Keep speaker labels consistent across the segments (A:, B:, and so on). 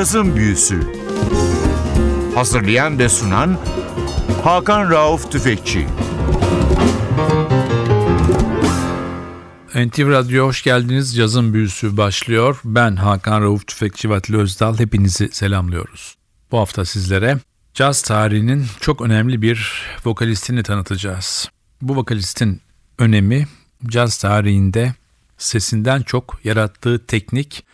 A: Cazın Büyüsü Hazırlayan ve sunan Hakan Rauf Tüfekçi
B: NTV Radyo hoş geldiniz. Cazın Büyüsü başlıyor. Ben Hakan Rauf Tüfekçi Vatili Özdal. Hepinizi selamlıyoruz. Bu hafta sizlere caz tarihinin çok önemli bir vokalistini tanıtacağız. Bu vokalistin önemi caz tarihinde sesinden çok yarattığı teknik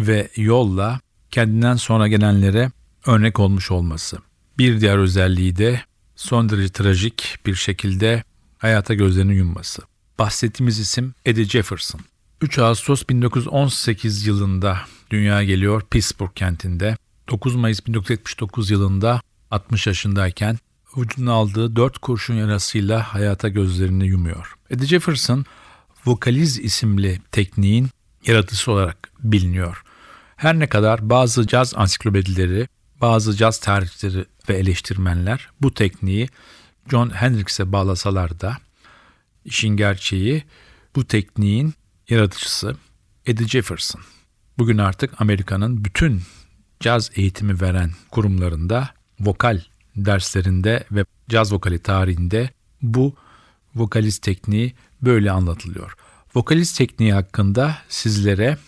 B: ve yolla kendinden sonra gelenlere örnek olmuş olması. Bir diğer özelliği de son derece trajik bir şekilde hayata gözlerini yumması. Bahsettiğimiz isim Eddie Jefferson. 3 Ağustos 1918 yılında dünyaya geliyor Pittsburgh kentinde. 9 Mayıs 1979 yılında 60 yaşındayken vücuduna aldığı 4 kurşun yarasıyla hayata gözlerini yumuyor. Eddie Jefferson vokaliz isimli tekniğin yaratıcısı olarak biliniyor. Her ne kadar bazı caz ansiklopedileri, bazı caz tarihçileri ve eleştirmenler bu tekniği John Hendrix'e bağlasalar da işin gerçeği bu tekniğin yaratıcısı Eddie Jefferson. Bugün artık Amerika'nın bütün caz eğitimi veren kurumlarında vokal derslerinde ve caz vokali tarihinde bu vokalist tekniği böyle anlatılıyor. Vokalist tekniği hakkında sizlere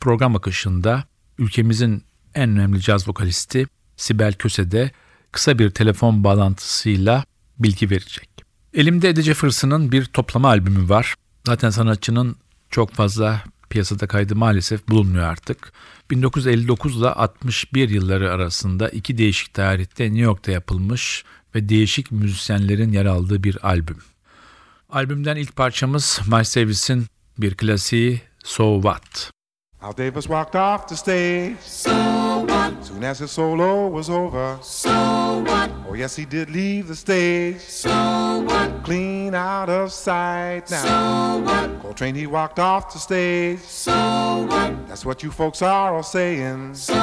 B: program akışında ülkemizin en önemli caz vokalisti Sibel Köse'de kısa bir telefon bağlantısıyla bilgi verecek. Elimde Eddie Jefferson'ın bir toplama albümü var. Zaten sanatçının çok fazla piyasada kaydı maalesef bulunmuyor artık. 1959 ile 61 yılları arasında iki değişik tarihte New York'ta yapılmış ve değişik müzisyenlerin yer aldığı bir albüm. Albümden ilk parçamız Miles Davis'in bir klasiği So What.
C: Al Davis walked off the stage.
D: So what?
C: Soon as his solo was over.
D: So what?
C: Oh, yes, he did leave the stage.
D: So what?
C: Clean out of sight now.
D: So what?
C: Coltrane, he walked off the stage.
D: So what?
C: That's what you folks are all saying.
D: So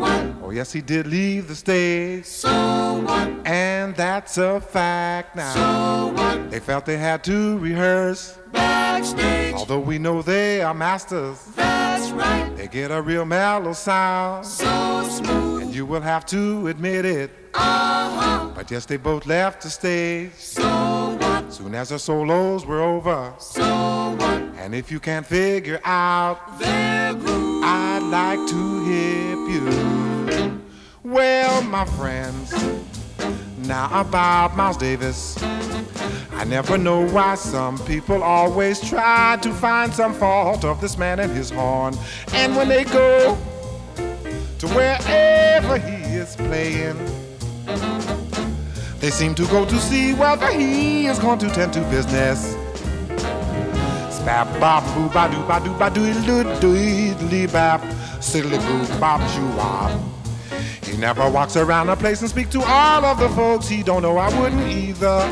D: what?
C: Oh, yes, he did leave the stage.
D: So what?
C: And that's a fact now.
D: So what?
C: They felt they had to rehearse.
D: Backstage.
C: Although we know they are masters,
D: That's right.
C: they get a real mellow sound.
D: So smooth.
C: You will have to admit it.
D: Uh huh.
C: But yes, they both left the stage.
D: So what?
C: Soon as the solos were over.
D: So what?
C: And if you can't figure out,
D: Their groove.
C: I'd like to hip you. Well, my friends, now about Miles Davis. I never know why some people always try to find some fault of this man and his horn. And when they go to wherever he is playing, they seem to go to see whether he is going to tend to business. Spap bop boo ba doo ba doo ba doo doo doo doo bap silly boo bop shoo wop. He never walks around a place and speak to all of the folks he don't know. I wouldn't either,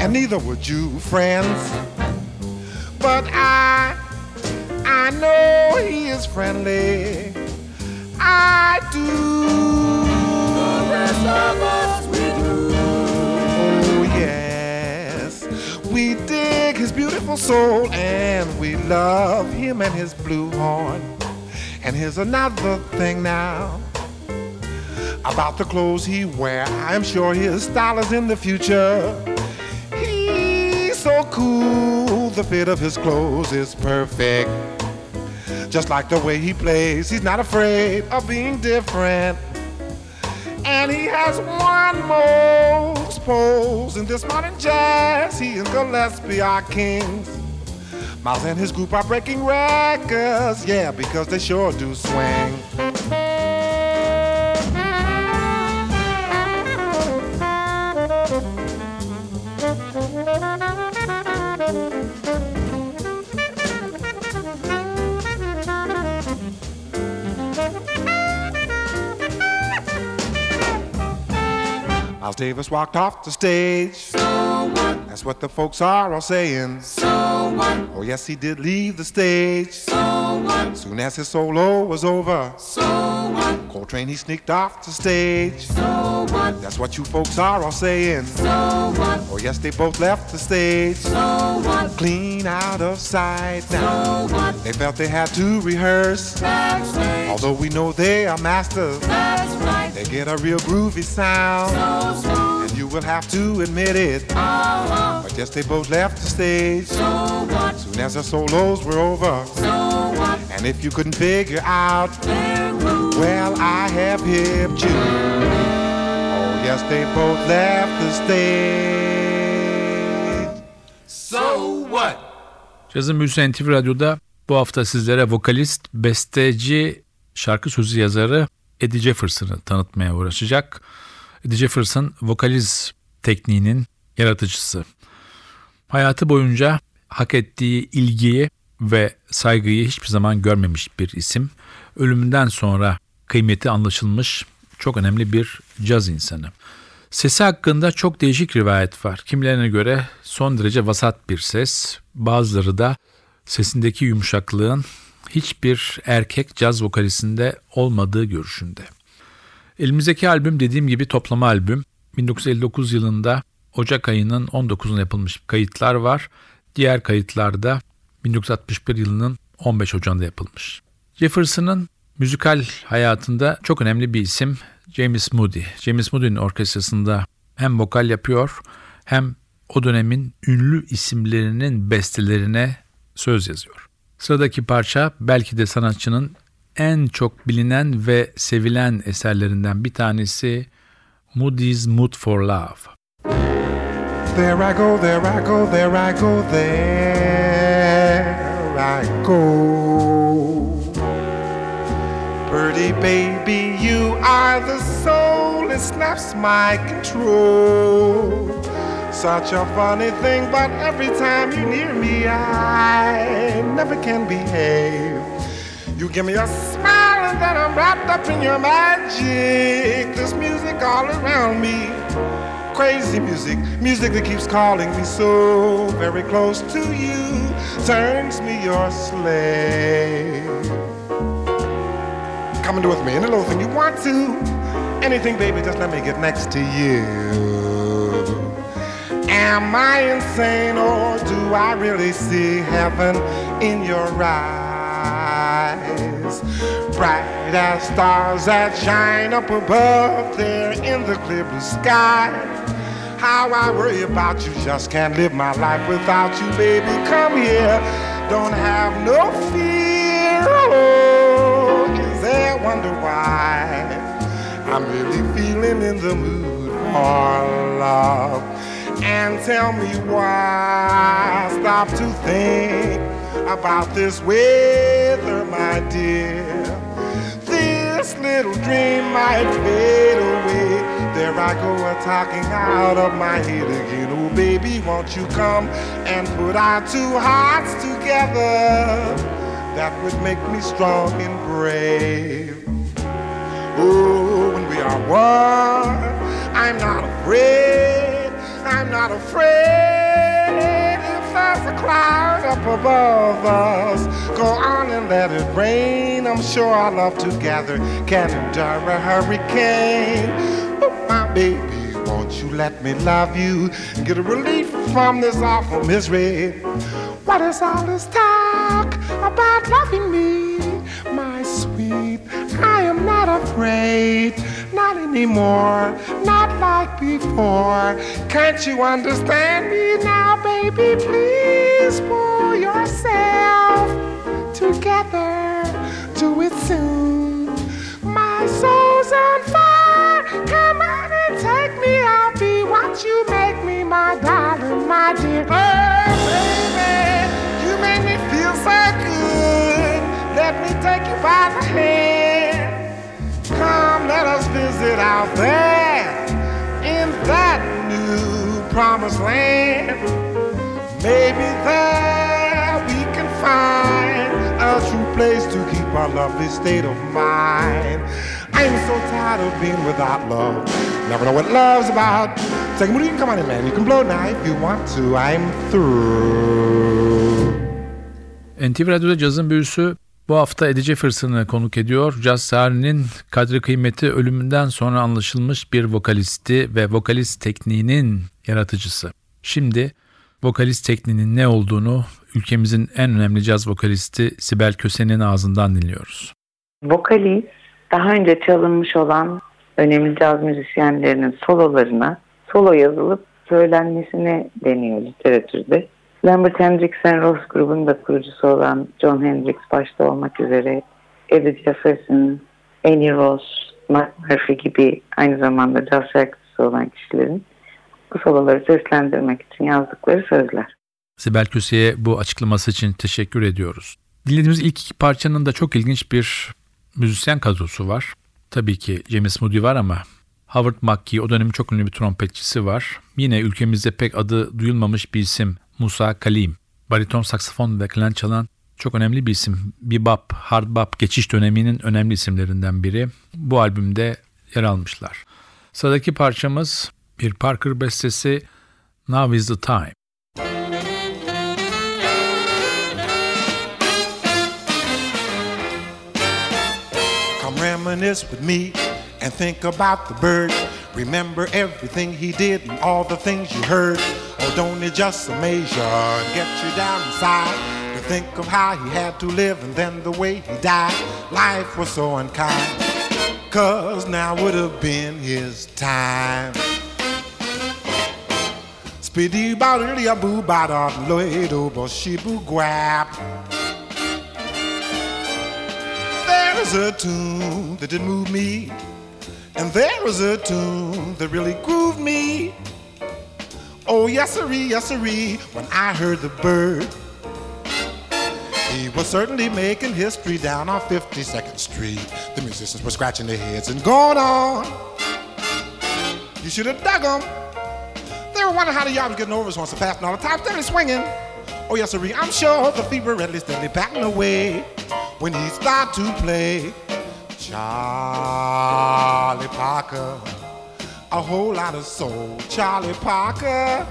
C: and neither would you, friends. But I, I know he is friendly. I do. The of us we do. Oh yes, we dig his beautiful soul and we love him and his blue horn. And here's another thing now about the clothes he wear. I'm sure his style is in the future. He's so cool, the fit of his clothes is perfect. Just like the way he plays, he's not afraid of being different. And he has won most polls in this modern jazz. He and Gillespie are kings. Miles and his group are breaking records, yeah, because they sure do swing. Davis walked off the stage.
D: So what?
C: That's what the folks are all saying.
D: So what?
C: Oh, yes, he did leave the stage.
D: So what?
C: Soon as his solo was over,
D: So what?
C: Coltrane he sneaked off the stage.
D: So what?
C: That's what you folks are all saying.
D: So what?
C: Oh, yes, they both left the stage.
D: So what?
C: Clean out of sight now.
D: So what?
C: They felt they had to rehearse.
D: Backstage.
C: Although we know they are masters,
D: That's right.
C: They get a real groovy sound.
D: So smooth.
C: And you will have to admit it.
D: Uh-huh.
C: But yes, they both left the stage.
D: So what?
C: Soon as the solos were over.
D: So what?
C: And if you couldn't figure out,
D: Their
C: well, I have hipped you. Oh, yes, they both left the stage.
D: So what?
B: Cazın Büyüsü NTV Radyo'da bu hafta sizlere vokalist, besteci, şarkı sözü yazarı Eddie Jefferson'ı tanıtmaya uğraşacak. Eddie Jefferson vokaliz tekniğinin yaratıcısı. Hayatı boyunca hak ettiği ilgiyi ve saygıyı hiçbir zaman görmemiş bir isim. Ölümünden sonra kıymeti anlaşılmış çok önemli bir caz insanı. Sesi hakkında çok değişik rivayet var. Kimilerine göre son derece vasat bir ses, bazıları da sesindeki yumuşaklığın hiçbir erkek caz vokalistinde olmadığı görüşünde. Elimizdeki albüm dediğim gibi toplama albüm. 1959 yılında Ocak ayının 19'unda yapılmış kayıtlar var. Diğer kayıtlarda 1961 yılının 15 Ocağı'nda yapılmış. Jefferson'ın müzikal hayatında çok önemli bir isim James Moody. James Moody'nin orkestrasında hem vokal yapıyor hem o dönemin ünlü isimlerinin bestelerine söz yazıyor. Sıradaki parça belki de sanatçının en çok bilinen ve sevilen eserlerinden bir tanesi Moody's Mood for Love.
C: There I go, there I go, there I go, there I go. Pretty baby, you are the soul that snaps my control. Such a funny thing, but every time you near me, I never can behave. You give me a smile and then I'm wrapped up in your magic. This music all around me crazy music, music that keeps calling me so very close to you, turns me your slave. Come and do with me any little thing you want to, anything, baby, just let me get next to you. Am I insane or do I really see heaven in your eyes? Bright as stars that shine up above there in the clear blue sky. How I worry about you, just can't live my life without you, baby. Come here, don't have no fear. Oh, is there wonder why I'm really feeling in the mood for love? And tell me why stop to think about this weather, my dear. This little dream might fade away. There I go, a talking out of my head again. Oh, baby, won't you come and put our two hearts together? That would make me strong and brave. Oh, when we are one, I'm not afraid. I'm not afraid if there's a cloud up above us. Go on and let it rain. I'm sure our love together can endure a hurricane. Oh, my baby, won't you let me love you? Get a relief from this awful misery. What is all this talk about loving me, my sweet? I am not afraid, not anymore, not like before. Can't you understand me now, baby? Please pull yourself together, do it soon. My soul's on fire, come on and take me. I'll be what you make me, my darling, my dear. Oh, baby, you make me feel so good. Let me take you by the hand. Out there in that new promised land. Maybe there we can find a true place to keep our lovely state of mind. I'm so tired of being without love. Never know what love's about. Second Moody, you can come on in, man. You can blow now if you want to. I'm through.
B: NTV Radyo'da cazın büyüsü bu hafta Edi Jefferson'ı konuk ediyor. Caz tarihinin kadri kıymeti ölümünden sonra anlaşılmış bir vokalisti ve vokalist tekniğinin yaratıcısı. Şimdi vokalist tekniğinin ne olduğunu ülkemizin en önemli caz vokalisti Sibel Köse'nin ağzından dinliyoruz.
E: Vokalist daha önce çalınmış olan önemli caz müzisyenlerinin sololarına solo yazılıp söylenmesine deniyor literatürde. Lambert Hendrix and Ross grubunun da kurucusu olan John Hendrix başta olmak üzere Eddie Jefferson, Annie Ross, Mark Murphy gibi aynı zamanda caz şarkıcısı olan kişilerin bu soloları seslendirmek için yazdıkları sözler.
B: Sibel Köse'ye bu açıklaması için teşekkür ediyoruz. Dinlediğimiz ilk iki parçanın da çok ilginç bir müzisyen kadrosu var. Tabii ki James Moody var ama Howard McKee o dönemin çok ünlü bir trompetçisi var. Yine ülkemizde pek adı duyulmamış bir isim Musa Kalim. Bariton saksafon ve klan çalan çok önemli bir isim. Bebop, hard bop geçiş döneminin önemli isimlerinden biri. Bu albümde yer almışlar. Sıradaki parçamız bir Parker bestesi Now is the Time.
C: Come reminisce with me and think about the bird. Remember everything he did and all the things you heard. Don't it just amaze you and get you down inside to think of how he had to live and then the way he died. Life was so unkind. Cause now would have been his time. Speedy body a boo bada loido bo shibu guap. There is a tune that did move me, and there is a tune that really grooved me. Oh, yes, sirree, yes, sirree, when I heard the bird. He was certainly making history down on 52nd Street. The musicians were scratching their heads and going on. You should have dug them. They were wondering how the yacht was getting over so fast and all the time steadily swinging. Oh, yes, sirree, I'm sure the fever readily steadily batting away when he started to play. Charlie Parker, a whole lot of soul. Charlie Parker.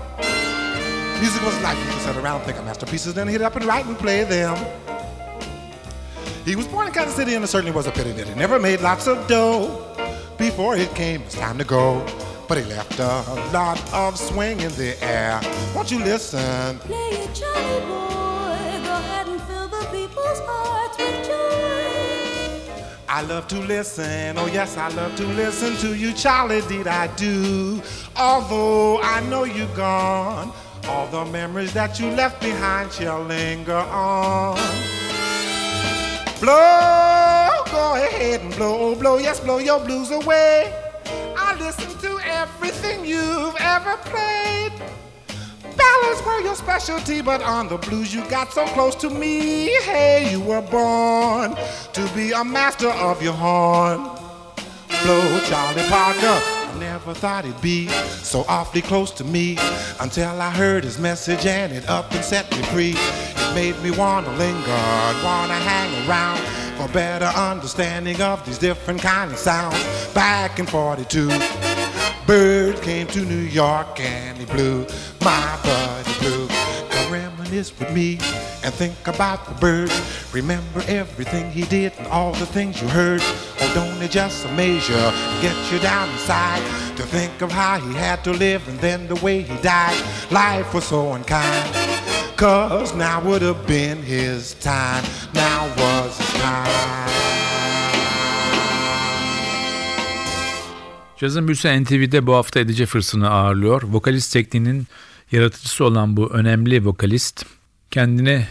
C: Music was life. Could sit around and think of masterpieces, then hit up and write and play them. He was born in Kansas City, and it certainly was a pity that he never made lots of dough before it came his time to go. But he left a lot of swing in the air. Won't you listen?
D: Play it, Charlie boy.
C: I love to listen, oh yes, I love to listen to you, Charlie, did I do? Although I know you're gone, all the memories that you left behind shall linger on. Blow, go ahead and blow, oh, blow, yes, blow your blues away. I listen to everything you've ever played. Ballads were your specialty, but on the blues you got so close to me. Hey, you were born to be a master of your horn. Blow, Charlie Parker. I never thought it'd be so awfully close to me until I heard his message and it up and set me free. It made me wanna linger wanna hang around for better understanding of these different kind of sounds. Back in 42, Bird came to New York and he blew my buddy blue. Come reminisce with me and think about the bird. Remember everything he did and all the things you heard. Oh, don't it just amaze you, get you down inside to think of how he had to live and then the way he died. Life was so unkind. Cause now would have been his time. Now was his time.
B: Cazın Büyüsü NTV'de bu hafta Eddie Jefferson'ı ağırlıyor. Vokalist tekniğinin yaratıcısı olan bu önemli vokalist kendini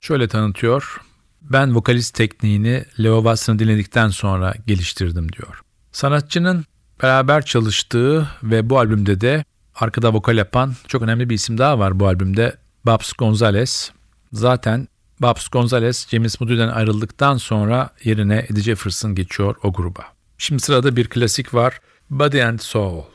B: şöyle tanıtıyor. Ben vokalist tekniğini Leo Watson'ı dinledikten sonra geliştirdim diyor. Sanatçının beraber çalıştığı ve bu albümde de arkada vokal yapan çok önemli bir isim daha var bu albümde. Babs Gonzalez. Zaten Babs Gonzalez James Moody'den ayrıldıktan sonra yerine Eddie Jefferson geçiyor o gruba. Şimdi sırada bir klasik var. Body and Soul.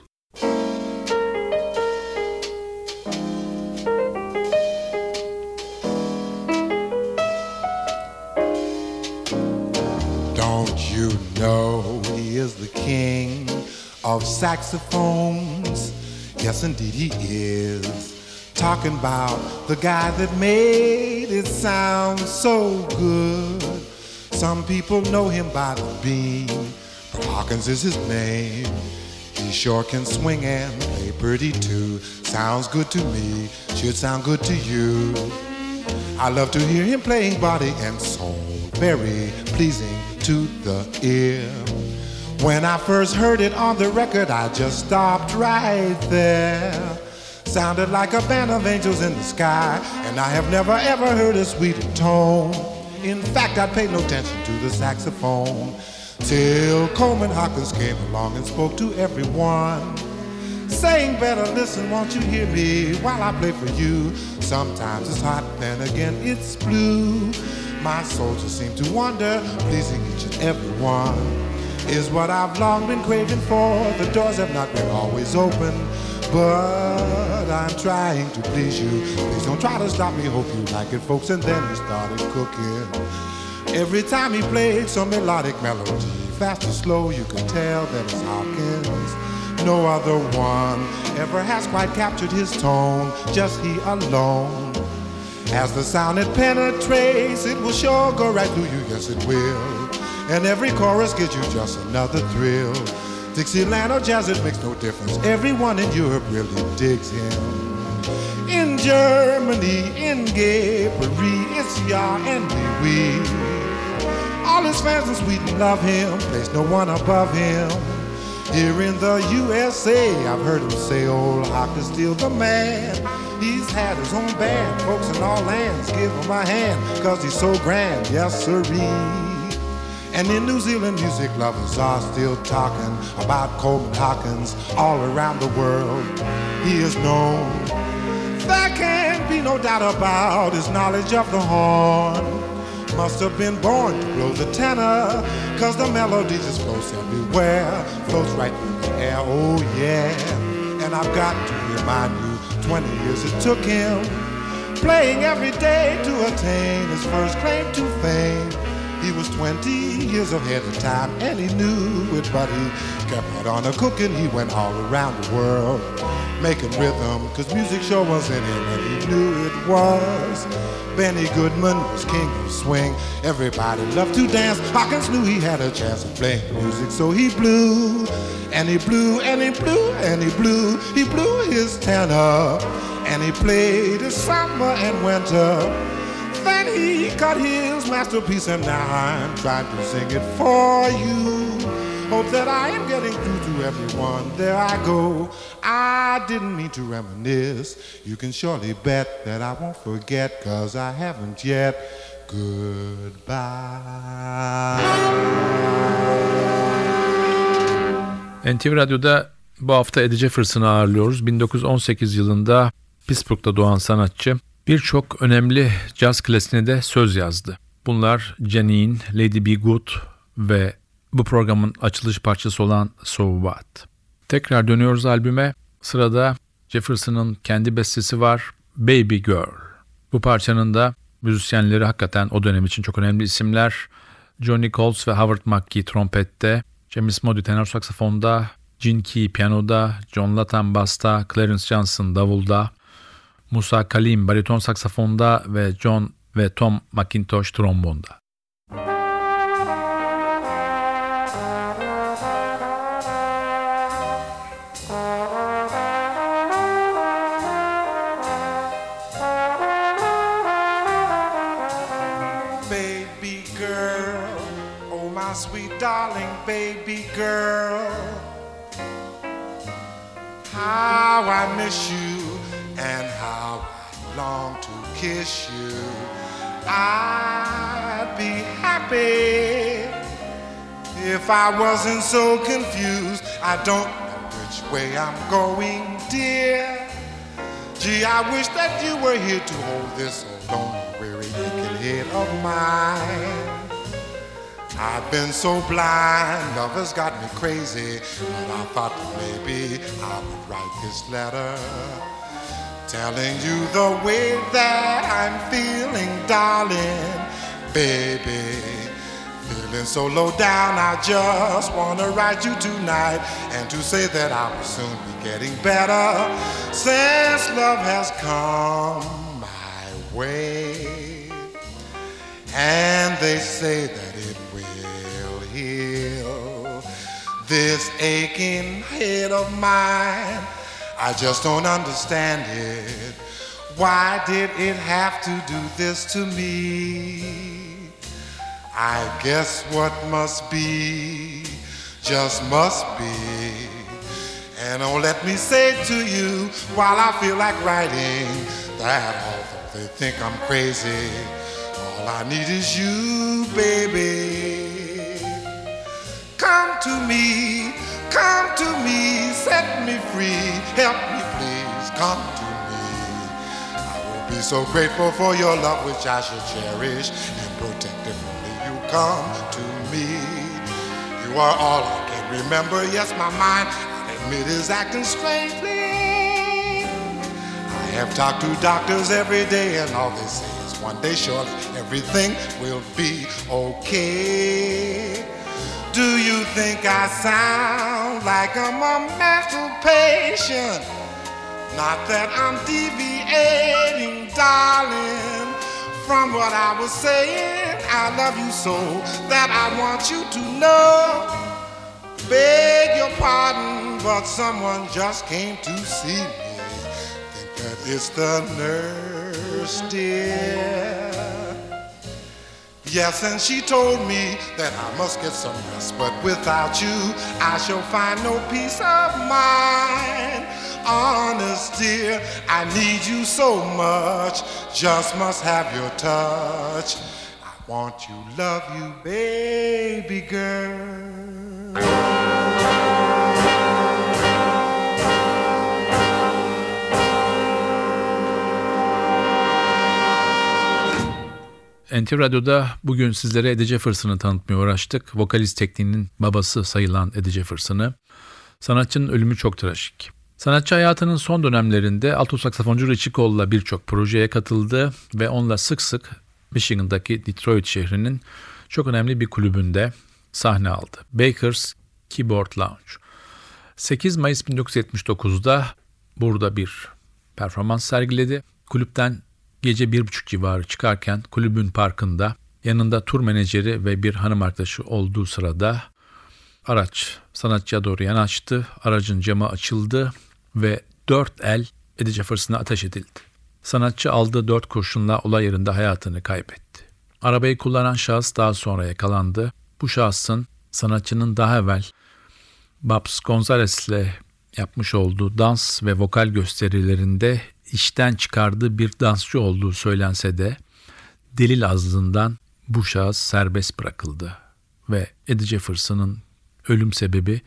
C: Don't you know he is the king of saxophones? Yes, indeed, he is. Talking about the guy that made it sound so good. Some people know him by the beam, but Hawkins is his name. He sure can swing and play pretty too. Sounds good to me, should sound good to you. I love to hear him playing body and soul, very pleasing to the ear. When I first heard it on the record, I just stopped right there. Sounded like a band of angels in the sky, and I have never ever heard a sweeter tone. In fact, I paid no attention to the saxophone till Coleman Hawkins came along and spoke to everyone. Saying, better listen, won't you hear me while I play for you? Sometimes it's hot, then again it's blue. My soldiers seem to wander, pleasing each and every one. Is what I've long been craving for. The doors have not been always open, but I'm trying to please you. Please don't try to stop me, hope you like it, folks. And then he started cooking. Every time he played some melodic melody, fast or slow, you could tell that it's Hawkins. No other one ever has quite captured his tone, just he alone. As the sound it penetrates, it will sure go right through you, yes it will. And every chorus gives you just another thrill. Dixieland or jazz, it makes no difference. Everyone in Europe really digs him. In Germany, in Gay it's Ya and Louis. All his fans in Sweden love him, there's no one above him. Here in the USA, I've heard him say old is still the man. He's had his own band, folks in all lands give him a hand, cause he's so grand, yes sirree. And in New Zealand, music lovers are still talking about Coleman Hawkins all around the world. He is known. There can't be no doubt about his knowledge of the horn. Must have been born to blow the tenor, cause the melody just flows everywhere, flows right through the air, oh yeah. And I've got to remind you, 20 years it took him, playing every day to attain his first claim to fame. He was 20 years ahead of time, and he knew it, but he kept right on a cooking. He went all around the world, making rhythm, cause music sure was in him, and he knew it was. Benny Goodman was king of swing. Everybody loved to dance. Hawkins knew he had a chance of playing music, so he blew, and he blew, and he blew, and he blew. He blew his tenor, and he played his summer and winter. Then he got his masterpiece, and now I'm trying to sing it for you. Hope that I am getting through to everyone. There I go. I didn't mean to reminisce. You can surely bet that I won't forget, cause I haven't yet. Goodbye.
B: NTV Radyo'da bu hafta Eddie Jefferson'ı ağırlıyoruz. 1918 yılında Pittsburgh'da doğan sanatçı birçok önemli caz klasiğine de söz yazdı. Bunlar Janine, Lady Be Good ve bu programın açılış parçası olan So What. Tekrar dönüyoruz albüme. Sırada Jefferson'ın kendi bestesi var Baby Girl. Bu parçanın da müzisyenleri hakikaten o dönem için çok önemli isimler. Johnny Coles ve Howard McGee trompette, James Moody tenor saksafonda, Gene Key piyanoda, John Latan basta, Clarence Johnson davulda, Musa Kalim bariton saksafonda ve John ve Tom McIntosh trombonda.
C: Baby girl, oh sweet darling baby girl. How I miss you and how I long to kiss you. I'd be happy if I wasn't so confused. I don't know which way I'm going, dear. Gee, I wish that you were here to hold this lonely, weary, aching head of mine. I've been so blind, love has got me crazy, but I thought maybe I would write this letter telling you the way that I'm feeling, darling, baby. Feeling so low down, I just wanna write you tonight and to say that I will soon be getting better since love has come my way. And they say that it will heal this aching head of mine. I just don't understand it. Why did it have to do this to me? I guess what must be just must be. And oh, let me say to you while I feel like writing that although they think I'm crazy, all I need is you, baby. Come to me, come to me, set me free, help me please, come to me. I will be so grateful for your love which I shall cherish and protect if only you come to me. You are all I can remember, yes, my mind, I admit, is acting strangely. I have talked to doctors every day, and all they say is one day surely everything will be okay. Do you think I sound like I'm a mental patient? Not that I'm deviating, darling, from what I was saying. I love you so that I want you to know. Beg your pardon, but someone just came to see me. Think that it's the nurse, dear. Yes, and she told me that I must get some rest, but without you, I shall find no peace of mind. Honest, dear, I need you so much, just must have your touch. I want you, love you, baby girl.
B: NTV Radyo'da bugün sizlere Eddie Jefferson'ı tanıtmaya uğraştık. Vokalist tekniğinin babası sayılan Eddie Jefferson'ı. Sanatçının ölümü çok trajik. Sanatçı hayatının son dönemlerinde alto saksafoncu Richie Cole'la birçok projeye katıldı ve onunla sık sık Michigan'daki Detroit şehrinin çok önemli bir kulübünde sahne aldı. Baker's Keyboard Lounge. 8 Mayıs 1979'da burada bir performans sergiledi. Kulüpten gece bir buçuk civarı çıkarken kulübün parkında yanında tur menajeri ve bir hanım arkadaşı olduğu sırada araç sanatçıya doğru yanaştı. Aracın camı açıldı ve dört el Eddie Jefferson'a ateş edildi. Sanatçı aldığı dört kurşunla olay yerinde hayatını kaybetti. Arabayı kullanan şahıs daha sonra yakalandı. Bu şahsın sanatçının daha evvel Babs Gonzalez ile yapmış olduğu dans ve vokal gösterilerinde işten çıkardığı bir dansçı olduğu söylense de delil azlığından bu şahıs serbest bırakıldı ve Eddie Jefferson'ın ölüm sebebi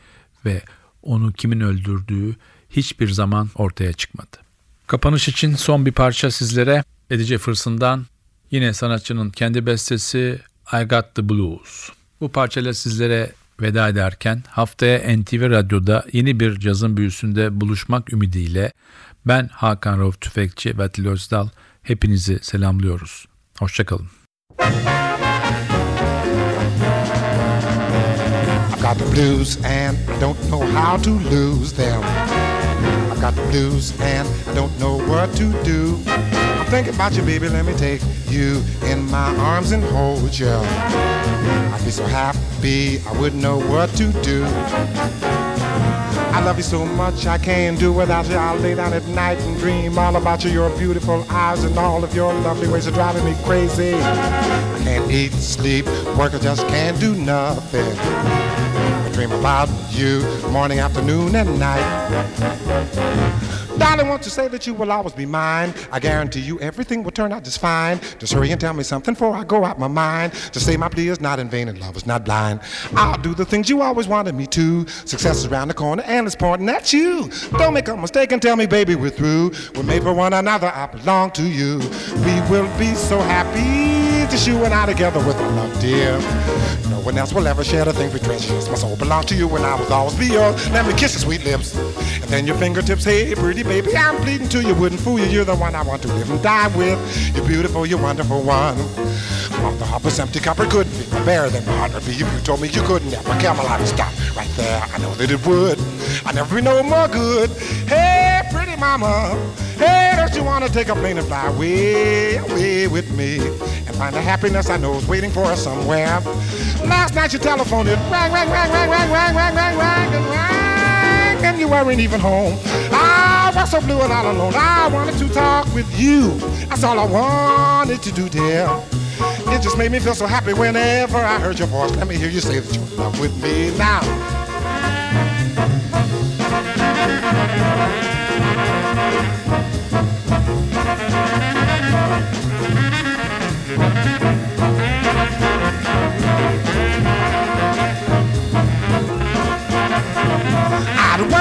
B: ve onu kimin öldürdüğü hiçbir zaman ortaya çıkmadı. Kapanış için son bir parça sizlere Eddie Jefferson'dan yine sanatçının kendi bestesi I Got The Blues. Bu parçayla sizlere veda ederken haftaya NTV Radyo'da yeni bir cazın büyüsünde buluşmak ümidiyle ben Hakan Rauf Tüfekçi ve Atilla Özdal hepinizi selamlıyoruz. Hoşçakalın.
C: Got the blues and I don't know how to lose them. I've got the blues and I don't know what to do. I'm thinking about you, baby. Let me take you in my arms and hold you. I'd be so happy I wouldn't know what to do. I love you so much I can't do without you. I'll lay down at night and dream all about you. Your beautiful eyes and all of your lovely ways are driving me crazy. I can't eat, sleep, work, I just can't do nothing. I dream about you morning, afternoon, and night. Darling, won't you say that you will always be mine? I guarantee you everything will turn out just fine. Just hurry and tell me something before I go out my mind. To say my plea is not in vain and love is not blind. I'll do the things you always wanted me to. Success is around the corner and it's pointing at you. Don't make a mistake and tell me, baby, we're through. We're made for one another. I belong to you. We will be so happy just you and I together with our love, dear. No one else will ever share the things we treasure. My soul belongs to you and I will always be yours. Let me kiss your sweet lips. And then your fingertips, hey, pretty baby, I'm pleading to you. Wouldn't fool you. You're the one I want to live and die with. You're beautiful, you're wonderful one. Off the hoppers, empty copper couldn't be more bare than my heart would be if you told me you couldn't have my camel out stop right there. I know that it would. I never be no more good. Hey, pretty mama. Hey, don't you want to take a plane and fly away, away with me find the happiness I know is waiting for us somewhere? Last night you telephoned, did rang, rang, rang, rang, rang, rang, rang, rang, rang, and rang, and you weren't even home. I was so blue and all alone. I wanted to talk with you. That's all I wanted to do, dear. It just made me feel so happy whenever I heard your voice. Let me hear you say that you're in love with me now.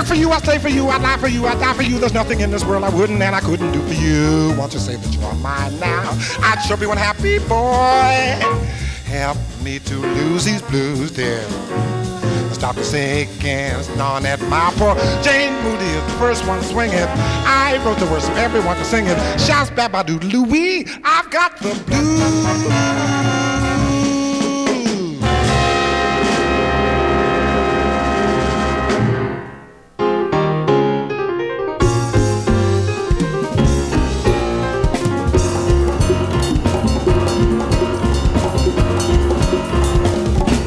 C: For you, I'd slave for you, I'd lie for you, I'd die for you. There's nothing in this world I wouldn't and I couldn't do for you. Won't you say that you are mine now? I'd sure be one happy boy. Help me to lose these blues, dear. Stop the sinking, on at my poor Jane Moody is the first one swinging. I wrote the words so everyone can sing it. Shouts doodle Louie, I've got the blues.